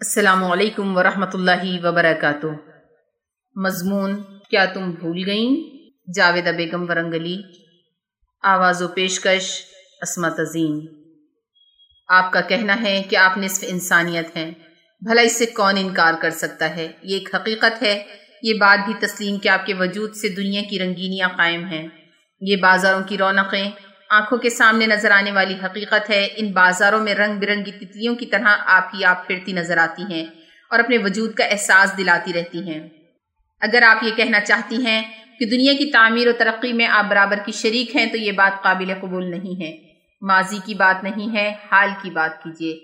السلام علیکم ورحمۃ اللہ وبرکاتہ۔ مضمون، کیا تم بھول گئیں؟ جاویدہ بیگم ورنگلی۔ آواز و پیشکش، عصمت عظیم۔ آپ کا کہنا ہے کہ آپ نصف انسانیت ہیں۔ بھلا اس سے کون انکار کر سکتا ہے؟ یہ ایک حقیقت ہے۔ یہ بات بھی تسلیم کہ آپ کے وجود سے دنیا کی رنگینیاں قائم ہیں۔ یہ بازاروں کی رونقیں آنکھوں کے سامنے نظر آنے والی حقیقت ہے، ان بازاروں میں رنگ برنگی تتلیوں کی طرح آپ ہی آپ پھرتی نظر آتی ہیں اور اپنے وجود کا احساس دلاتی رہتی ہیں۔ اگر آپ یہ کہنا چاہتی ہیں کہ دنیا کی تعمیر و ترقی میں آپ برابر کی شریک ہیں، تو یہ بات قابل قبول نہیں ہے۔ ماضی کی بات نہیں ہے، حال کی بات کیجیے۔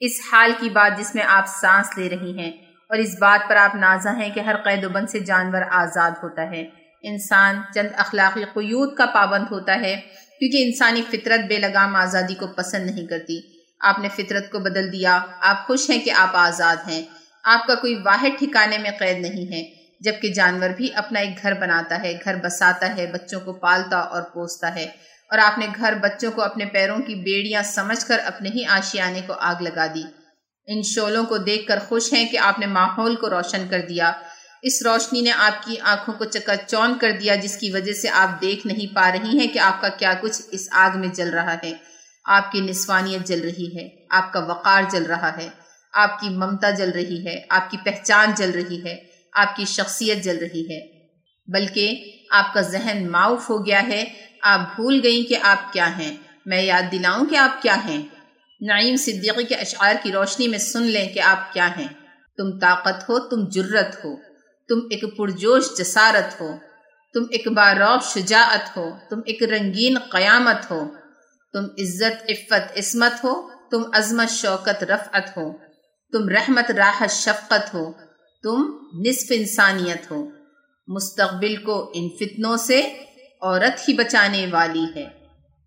اس حال کی بات جس میں آپ سانس لے رہی ہیں اور اس بات پر آپ نازہ ہیں کہ ہر قید و بند سے جانور آزاد ہوتا ہے۔ انسان چند اخلاقی قیود کا پابند ہوتا ہے، کیونکہ انسانی فطرت بے لگام آزادی کو پسند نہیں کرتی۔ آپ نے فطرت کو بدل دیا، آپ خوش ہیں کہ آپ آزاد ہیں۔ آپ کا کوئی واحد ٹھکانے میں قید نہیں ہے، جبکہ جانور بھی اپنا ایک گھر بناتا ہے، گھر بساتا ہے، بچوں کو پالتا اور پوستا ہے۔ اور آپ نے گھر بچوں کو اپنے پیروں کی بیڑیاں سمجھ کر اپنے ہی آشیانے کو آگ لگا دی۔ ان شولوں کو دیکھ کر خوش ہیں کہ آپ نے ماحول کو روشن کر دیا۔ اس روشنی نے آپ کی آنکھوں کو چکا چون کر دیا جس کی وجہ سے آپ دیکھ نہیں پا رہی ہیں کہ آپ کا کیا کچھ اس آگ میں جل رہا ہے۔ آپ کی نسوانیت جل رہی ہے، آپ کا وقار جل رہا ہے، آپ کی ممتا جل رہی ہے، آپ کی پہچان جل رہی ہے، آپ کی شخصیت جل رہی ہے۔ بلکہ آپ کا ذہن معاف ہو گیا ہے، آپ بھول گئیں کہ آپ کیا ہیں۔ میں یاد دلاؤں کہ آپ کیا ہیں۔ نعیم صدیقی کے اشعار کی روشنی میں سن لیں کہ آپ کیا ہیں۔ تم طاقت ہو، تم جرت ہو۔ تم ایک پرجوش جسارت ہو، تم ایک باروب شجاعت ہو، تم ایک رنگین قیامت ہو، تم عزت، عفت، عصمت ہو، تم عظمت، شوکت، رفعت ہو، تم رحمت راحت شفقت ہو، تم نصف انسانیت ہو۔ مستقبل کو ان فتنوں سے عورت ہی بچانے والی ہے،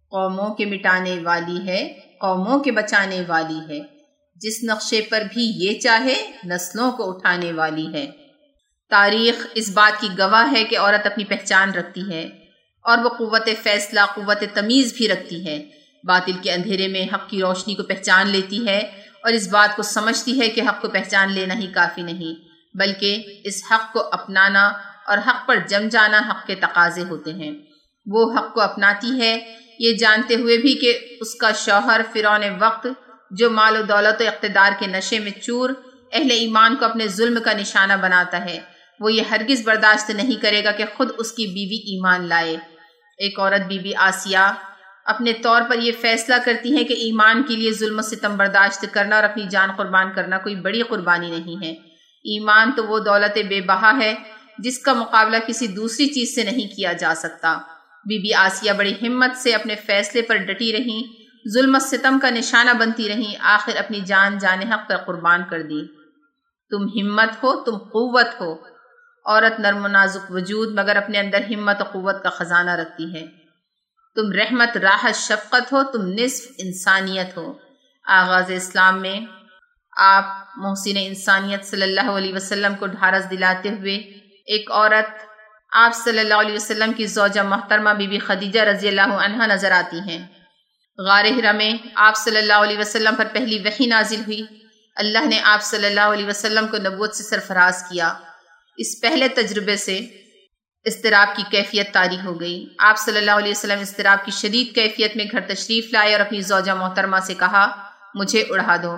قوموں کے مٹانے والی ہے، قوموں کے بچانے والی ہے۔ جس نقشے پر بھی یہ چاہے، نسلوں کو اٹھانے والی ہے۔ تاریخ اس بات کی گواہ ہے کہ عورت اپنی پہچان رکھتی ہے اور وہ قوت فیصلہ، قوت تمیز بھی رکھتی ہے۔ باطل کے اندھیرے میں حق کی روشنی کو پہچان لیتی ہے اور اس بات کو سمجھتی ہے کہ حق کو پہچان لینا ہی کافی نہیں، بلکہ اس حق کو اپنانا اور حق پر جم جانا حق کے تقاضے ہوتے ہیں۔ وہ حق کو اپناتی ہے، یہ جانتے ہوئے بھی کہ اس کا شوہر فرعون وقت جو مال و دولت و اقتدار کے نشے میں چور، اہل ایمان کو اپنے ظلم کا نشانہ بناتا ہے۔ وہ یہ ہرگز برداشت نہیں کرے گا کہ خود اس کی بیوی ایمان لائے۔ ایک عورت بی بی آسیہ اپنے طور پر یہ فیصلہ کرتی ہے کہ ایمان کے لیے ظلم و ستم برداشت کرنا اور اپنی جان قربان کرنا کوئی بڑی قربانی نہیں ہے۔ ایمان تو وہ دولت بے بہا ہے جس کا مقابلہ کسی دوسری چیز سے نہیں کیا جا سکتا۔ بی بی آسیہ بڑی ہمت سے اپنے فیصلے پر ڈٹی رہیں ظلم و ستم کا نشانہ بنتی رہیں آخر اپنی جان جان حق پر قربان کر دی۔ تم ہمت ہو، تم قوت ہو۔ عورت نرم و نازک وجود مگر اپنے اندر ہمت و قوت کا خزانہ رکھتی ہے۔ تم رحمت، راحت، شفقت ہو، تم نصف انسانیت ہو۔ آغاز اسلام میں آپ محسن انسانیت صلی اللہ علیہ وسلم کو ڈھارس دلاتے ہوئے ایک عورت آپ صلی اللہ علیہ وسلم کی زوجہ محترمہ بی بی خدیجہ رضی اللہ عنہ نظر آتی ہیں۔ غار ہرا میں آپ صلی اللہ علیہ وسلم پر پہلی وحی نازل ہوئی۔ اللہ نے آپ صلی اللہ علیہ وسلم کو نبوت سے سرفراز کیا۔ اس پہلے تجربے سے اضطراب کی کیفیت تاری ہو گئی۔ آپ صلی اللہ علیہ وسلم اضطراب کی شدید کیفیت میں گھر تشریف لائے اور اپنی زوجہ محترمہ سے کہا، مجھے اڑا دو۔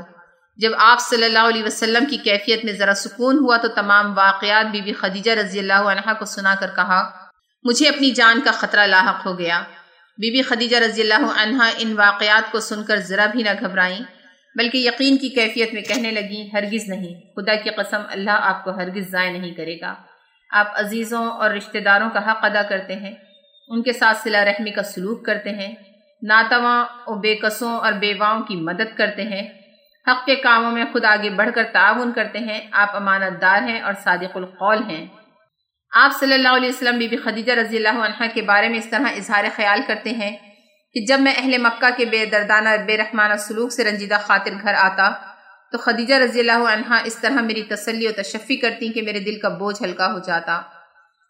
جب آپ صلی اللہ علیہ وسلم کی کیفیت میں ذرا سکون ہوا تو تمام واقعات بی بی خدیجہ رضی اللہ عنہ کو سنا کر کہا، مجھے اپنی جان کا خطرہ لاحق ہو گیا۔ بی بی خدیجہ رضی اللہ عنہ ان واقعات کو سن کر ذرا بھی نہ گھبرائیں۔ بلکہ یقین کی کیفیت میں کہنے لگی، ہرگز نہیں۔ خدا کی قسم، اللہ آپ کو ہرگز ضائع نہیں کرے گا۔ آپ عزیزوں اور رشتہ داروں کا حق ادا کرتے ہیں۔ ان کے ساتھ صلہ رحمی کا سلوک کرتے ہیں۔ ناتواں اور بے قصوں اور بیواؤں کی مدد کرتے ہیں۔ حق کے کاموں میں خود آگے بڑھ کر تعاون کرتے ہیں۔ آپ امانت دار ہیں اور صادق القول ہیں۔ آپ صلی اللہ علیہ وسلم بی بی خدیجہ رضی اللہ عنہ کے بارے میں اس طرح اظہار خیال کرتے ہیں۔ کہ جب میں اہل مکہ کے بے دردانہ بے رحمانہ سلوک سے رنجیدہ خاطر گھر آتا تو خدیجہ رضی اللہ عنہ اس طرح میری تسلی و تشفی کرتی کہ میرے دل کا بوجھ ہلکا ہو جاتا،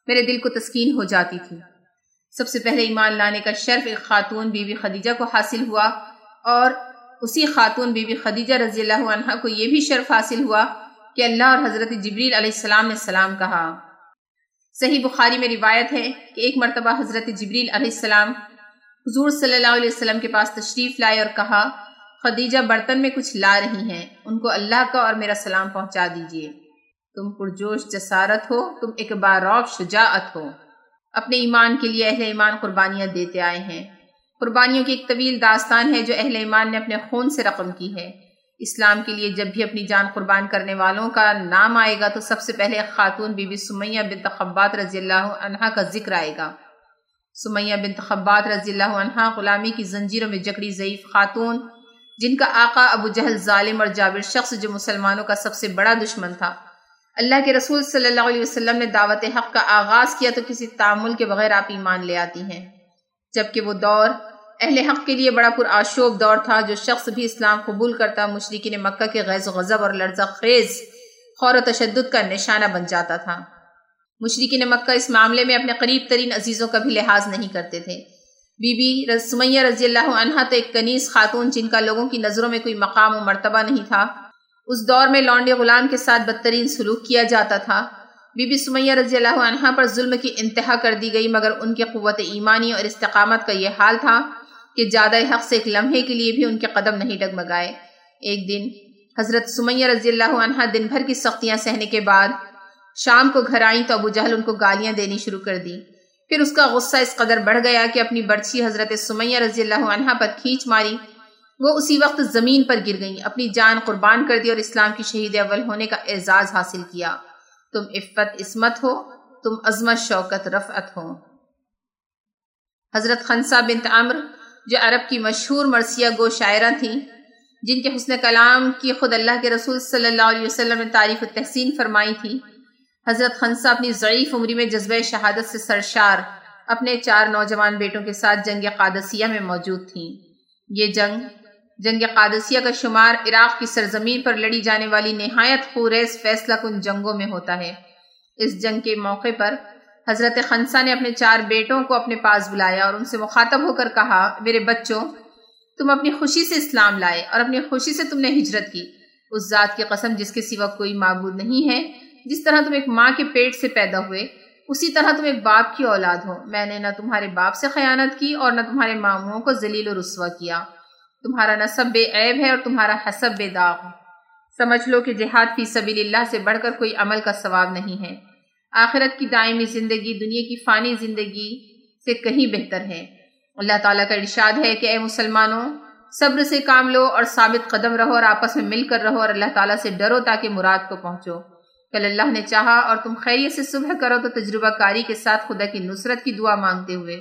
میرے دل کو تسکین ہو جاتی تھی۔ سب سے پہلے ایمان لانے کا شرف ایک خاتون بی بی خدیجہ کو حاصل ہوا اور اسی خاتون بی بی خدیجہ رضی اللہ عنہ کو یہ بھی شرف حاصل ہوا کہ اللہ اور حضرت جبریل علیہ السلام نے سلام کہا۔ صحیح بخاری میں روایت ہے کہ ایک مرتبہ حضرت جبریل علیہ السلام حضور صلی اللہ علیہ وسلم کے پاس تشریف لائے اور کہا، خدیجہ برتن میں کچھ لا رہی ہیں، ان کو اللہ کا اور میرا سلام پہنچا دیجیے۔ تم پرجوش جسارت ہو، تم ایک شجاعت ہو۔ اپنے ایمان کے لیے اہل ایمان قربانیاں دیتے آئے ہیں۔ قربانیوں کی ایک طویل داستان ہے جو اہل ایمان نے اپنے خون سے رقم کی ہے۔ اسلام کے لیے جب بھی اپنی جان قربان کرنے والوں کا نام آئے گا تو سب سے پہلے خاتون بی بی سمیہ بن تخبات رضی اللہ عنہ کا ذکر آئے گا۔ سمیہ بن تخبات رضی اللہ عنہ غلامی کی زنجیروں میں جکڑی ضعیف خاتون، جن کا آقا ابو جہل ظالم اور جابر شخص جو مسلمانوں کا سب سے بڑا دشمن تھا۔ اللہ کے رسول صلی اللہ علیہ وسلم نے دعوت حق کا آغاز کیا تو کسی تعمل کے بغیر آپ ایمان لے آتی ہیں۔ جبکہ وہ دور اہل حق کے لیے بڑا پرآشوب دور تھا جو شخص بھی اسلام قبول کرتا مشرقین مکہ کے غیظ و غضب اور لرزہ خیز، خور و تشدد کا نشانہ بن جاتا تھا۔ مشرقین مکہ اس معاملے میں اپنے قریب ترین عزیزوں کا بھی لحاظ نہیں کرتے تھے۔ بی بی سمیہ رضی اللہ عنہ تو ایک کنیز خاتون جن کا لوگوں کی نظروں میں کوئی مقام و مرتبہ نہیں تھا، اس دور میں لونڈے غلام کے ساتھ بدترین سلوک کیا جاتا تھا۔ بی بی سمیہ رضی اللہ عنہ پر ظلم کی انتہا کر دی گئی، مگر ان کے قوت ایمانی اور استقامت کا یہ حال تھا کہ جادہ حق سے ایک لمحے کے لیے بھی ان کے قدم نہیں ڈگمگائے۔ ایک دن حضرت سمیہ رضی اللہ عنہ دن بھر کی سختیاں سہنے کے بعد شام کو گھر آئیں تو ابو جہل ان کو گالیاں دینی شروع کر دی پھر اس کا غصہ اس قدر بڑھ گیا کہ اپنی برچی حضرت سمیہ رضی اللہ عنہ پر کھینچ ماری۔ وہ اسی وقت زمین پر گر گئیں، اپنی جان قربان کر دی اور اسلام کی شہید اول ہونے کا اعزاز حاصل کیا۔ تم عفت، عصمت ہو، تم عظمت، شوکت، رفعت ہو۔ حضرت خنسا بنت عمر جو عرب کی مشہور مرثیہ گو شاعرہ تھیں، جن کے حسن کلام کی خود اللہ کے رسول صلی اللہ علیہ وسلم نے تعریف و تحسین فرمائی تھی حضرت خنسا اپنی ضعیف عمری میں جذبہ شہادت سے سرشار اپنے چار نوجوان بیٹوں کے ساتھ جنگ قادسیہ میں موجود تھیں۔ یہ جنگ جنگ قادسیہ کا شمار عراق کی سرزمین پر لڑی جانے والی نہایت خوریز فیصلہ کن جنگوں میں ہوتا ہے۔ اس جنگ کے موقع پر حضرت خنسا نے اپنے چار بیٹوں کو اپنے پاس بلایا اور ان سے مخاطب ہو کر کہا، میرے بچوں، تم اپنی خوشی سے اسلام لائے اور اپنی خوشی سے تم نے ہجرت کی۔ اس ذات کی قسم جس کے سوا کوئی معبود نہیں ہے جس طرح تم ایک ماں کے پیٹ سے پیدا ہوئے، اسی طرح تم ایک باپ کی اولاد ہو۔ میں نے نہ تمہارے باپ سے خیانت کی اور نہ تمہارے ماموں کو ذلیل و رسوا کیا۔ تمہارا نصب بے عیب ہے اور تمہارا حسب بے داغ۔ سمجھ لو کہ جہاد فی سبیل اللہ سے بڑھ کر کوئی عمل کا ثواب نہیں ہے۔ آخرت کی دائمی زندگی دنیا کی فانی زندگی سے کہیں بہتر ہے۔ اللہ تعالیٰ کا ارشاد ہے کہ اے مسلمانوں، صبر سے کام لو اور ثابت قدم رہو اور آپس میں مل کر رہو اور اللہ تعالیٰ سے ڈرو تاکہ مراد کو پہنچو۔ کل اللہ نے چاہا اور تم خیریت سے صبح کرو تو تجربہ کاری کے ساتھ خدا کی نصرت کی دعا مانگتے ہوئے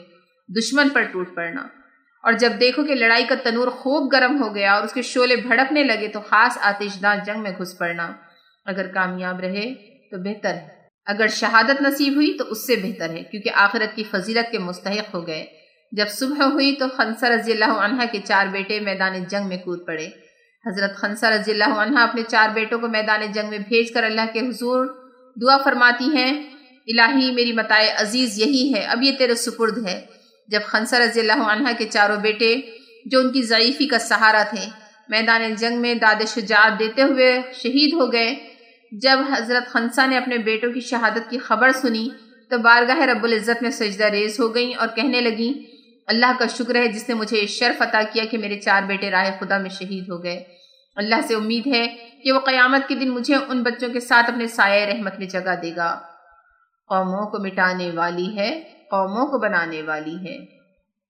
دشمن پر ٹوٹ پڑنا۔ اور جب دیکھو کہ لڑائی کا تنور خوب گرم ہو گیا اور اس کے شعلے بھڑکنے لگے تو خاص آتش دان جنگ میں گھس پڑنا۔ اگر کامیاب رہے تو بہتر ہے۔ اگر شہادت نصیب ہوئی تو اس سے بہتر ہے، کیونکہ آخرت کی فضیلت کے مستحق ہو گئے۔ جب صبح ہوئی تو خنسا رضی اللہ عنہ کے چار بیٹے میدان جنگ میں کود پڑے۔ حضرت خنسا رضی اللہ عنہ اپنے چار بیٹوں کو میدان جنگ میں بھیج کر اللہ کے حضور دعا فرماتی ہیں، الہی میری متائے عزیز یہی ہے، اب یہ تیرے سپرد ہے۔ جب خنسا رضی اللہ عنہ کے چاروں بیٹے جو ان کی ضعیفی کا سہارا تھے، میدان جنگ میں داد شجاعت دیتے ہوئے شہید ہو گئے، جب حضرت خنسا نے اپنے بیٹوں کی شہادت کی خبر سنی، تو بارگاہ رب العزت میں سجدہ ریز ہو گئیں اور کہنے لگیں، اللہ کا شکر ہے جس نے مجھے شرف عطا کیا کہ میرے چار بیٹے راہ خدا میں شہید ہو گئے۔ اللہ سے امید ہے کہ وہ قیامت کے دن مجھے ان بچوں کے ساتھ اپنے سایہ رحمت میں جگہ دے گا۔ قوموں کو مٹانے والی ہے، قوموں کو بنانے والی ہے۔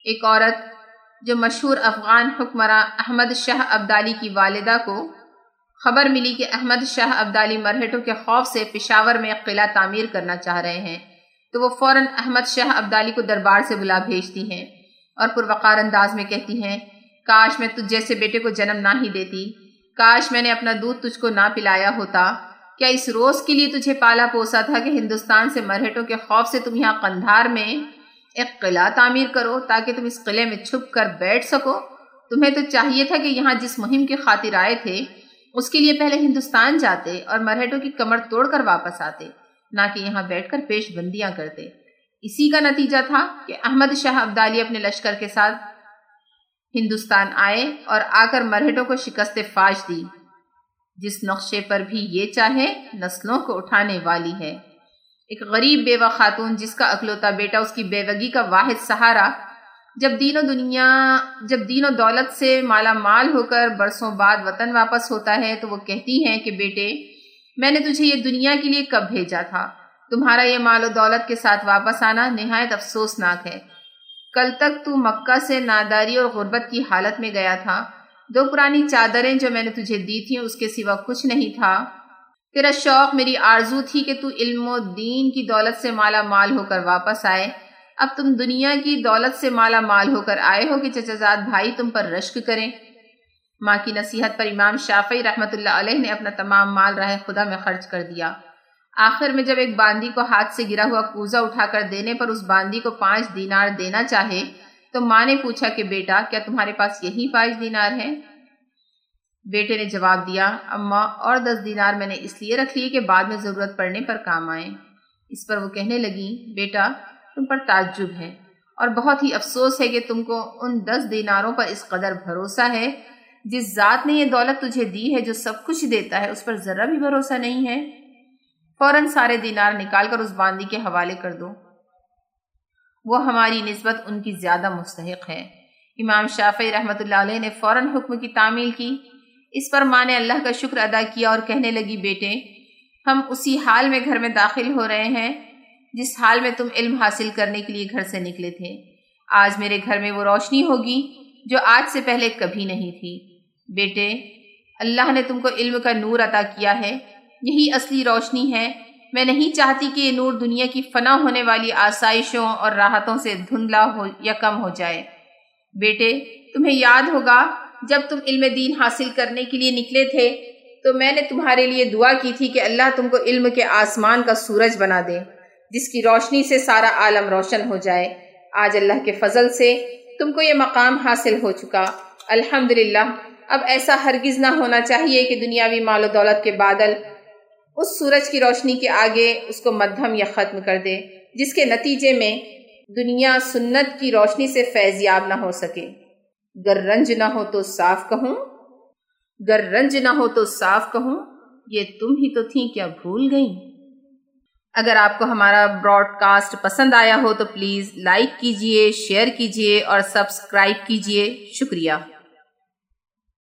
ایک عورت جو مشہور افغان حکمراں احمد شاہ عبدالی کی والدہ کو خبر ملی کہ احمد شاہ عبدالی مرہٹوں کے خوف سے پشاور میں قلعہ تعمیر کرنا چاہ رہے ہیں، تو وہ فوراً احمد شاہ عبدالی کو دربار سے بلا بھیجتی ہیں اور پروقار انداز میں کہتی ہیں، کاش میں تجھ جیسے بیٹے کو جنم نہ ہی دیتی۔ کاش میں نے اپنا دودھ تجھ کو نہ پلایا ہوتا۔ کیا اس روز کے لیے تجھے پالا پوسا تھا کہ ہندوستان سے مرہٹوں کے خوف سے تم یہاں قندھار میں ایک قلعہ تعمیر کرو تاکہ تم اس قلعے میں چھپ کر بیٹھ سکو؟ تمہیں تو چاہیے تھا کہ یہاں جس مہم کی خاطر آئے تھے، اس کے لیے پہلے ہندوستان جاتے اور مرہٹوں کی کمر توڑ کر واپس آتے، نہ کہ یہاں بیٹھ کر پیش بندیاں کرتے۔ اسی کا نتیجہ تھا کہ احمد شاہ عبدالی اپنے لشکر کے ساتھ ہندوستان آئے اور آ کر مرہٹوں کو شکست فاش دی، جس نقشے پر بھی یہ چاہے نسلوں کو اٹھانے والی ہے۔ ایک غریب بیوہ خاتون جس کا اکلوتا بیٹا اس کی بیوگی کا واحد سہارا، جب دین و دنیا، جب دین و دولت سے مالا مال ہو کر برسوں بعد وطن واپس ہوتا ہے تو وہ کہتی ہیں کہ بیٹے، میں نے تجھے یہ دنیا کے لیے کب بھیجا تھا؟ تمہارا یہ مال و دولت کے ساتھ واپس آنا نہایت افسوسناک ہے۔ کل تک تو مکہ سے ناداری اور غربت کی حالت میں گیا تھا۔ دو پرانی چادریں جو میں نے تجھے دی تھیں، اس کے سوا کچھ نہیں تھا۔ تیرا شوق میری آرزو تھی کہ تو علم و دین کی دولت سے مالا مال ہو کر واپس آئے۔ اب تم دنیا کی دولت سے مالا مال ہو کر آئے ہو کہ چچزاد بھائی تم پر رشک کریں۔ ماں کی نصیحت پر امام شافعی رحمۃ اللہ علیہ نے اپنا تمام مال راہ خدا میں خرچ کر دیا۔ آخر میں جب ایک باندی کو ہاتھ سے گرا ہوا کوزہ اٹھا کر دینے پر اس باندی کو پانچ دینار دینا چاہے، تو ماں نے پوچھا کہ بیٹا، کیا تمہارے پاس یہی پانچ دینار ہے بیٹے نے جواب دیا، اماں، اور دس دینار میں نے اس لیے رکھ لیے کہ بعد میں ضرورت پڑنے پر کام آئے۔ اس پر وہ کہنے لگی، بیٹا، تم پر تعجب ہے، اور بہت ہی افسوس ہے کہ تم کو ان دس دیناروں پر اس قدر بھروسہ ہے۔ جس ذات نے یہ دولت تجھے دی ہے، جو سب کچھ دیتا ہے، اس پر ذرا بھی بھروسہ نہیں ہے۔ فوراً سارے دینار نکال کر اس باندی کے حوالے کر دو۔ وہ ہماری نسبت ان کی زیادہ مستحق ہے۔ امام شافعی رحمۃ اللہ علیہ نے فوراً حکم کی تعمیل کی۔ اس پر ماں نے اللہ کا شکر ادا کیا اور کہنے لگی، بیٹے، ہم اسی حال میں گھر میں داخل ہو رہے ہیں، جس حال میں تم علم حاصل کرنے کے لیے گھر سے نکلے تھے۔ آج میرے گھر میں وہ روشنی ہوگی جو آج سے پہلے کبھی نہیں تھی۔ بیٹے، اللہ نے تم کو علم کا نور عطا کیا ہے۔ یہی اصلی روشنی ہے۔ میں نہیں چاہتی کہ یہ نور دنیا کی فنا ہونے والی آسائشوں اور راحتوں سے دھندلا ہو یا کم ہو جائے۔ بیٹے، تمہیں یاد ہوگا، جب تم علم دین حاصل کرنے کے لیے نکلے تھے، تو میں نے تمہارے لیے دعا کی تھی کہ اللہ تم کو علم کے آسمان کا سورج بنا دے، جس کی روشنی سے سارا عالم روشن ہو جائے۔ آج اللہ کے فضل سے تم کو یہ مقام حاصل ہو چکا۔ الحمدللہ، اب ایسا ہرگز نہ ہونا چاہیے کہ دنیاوی مال و دولت کے بادل اس سورج کی روشنی کے آگے اس کو مدھم یا ختم کر دے، جس کے نتیجے میں دنیا سنت کی روشنی سے فیضیاب نہ ہو سکے۔ گر رنج نہ ہو تو صاف کہوں، گر رنج نہ ہو تو صاف کہوں، یہ تم ہی تو تھیں، کیا بھول گئیں؟ اگر آپ کو ہمارا براڈ کاسٹ پسند آیا ہو تو پلیز لائک کیجیے، شیئر کیجیے اور سبسکرائب کیجیے۔ شکریہ۔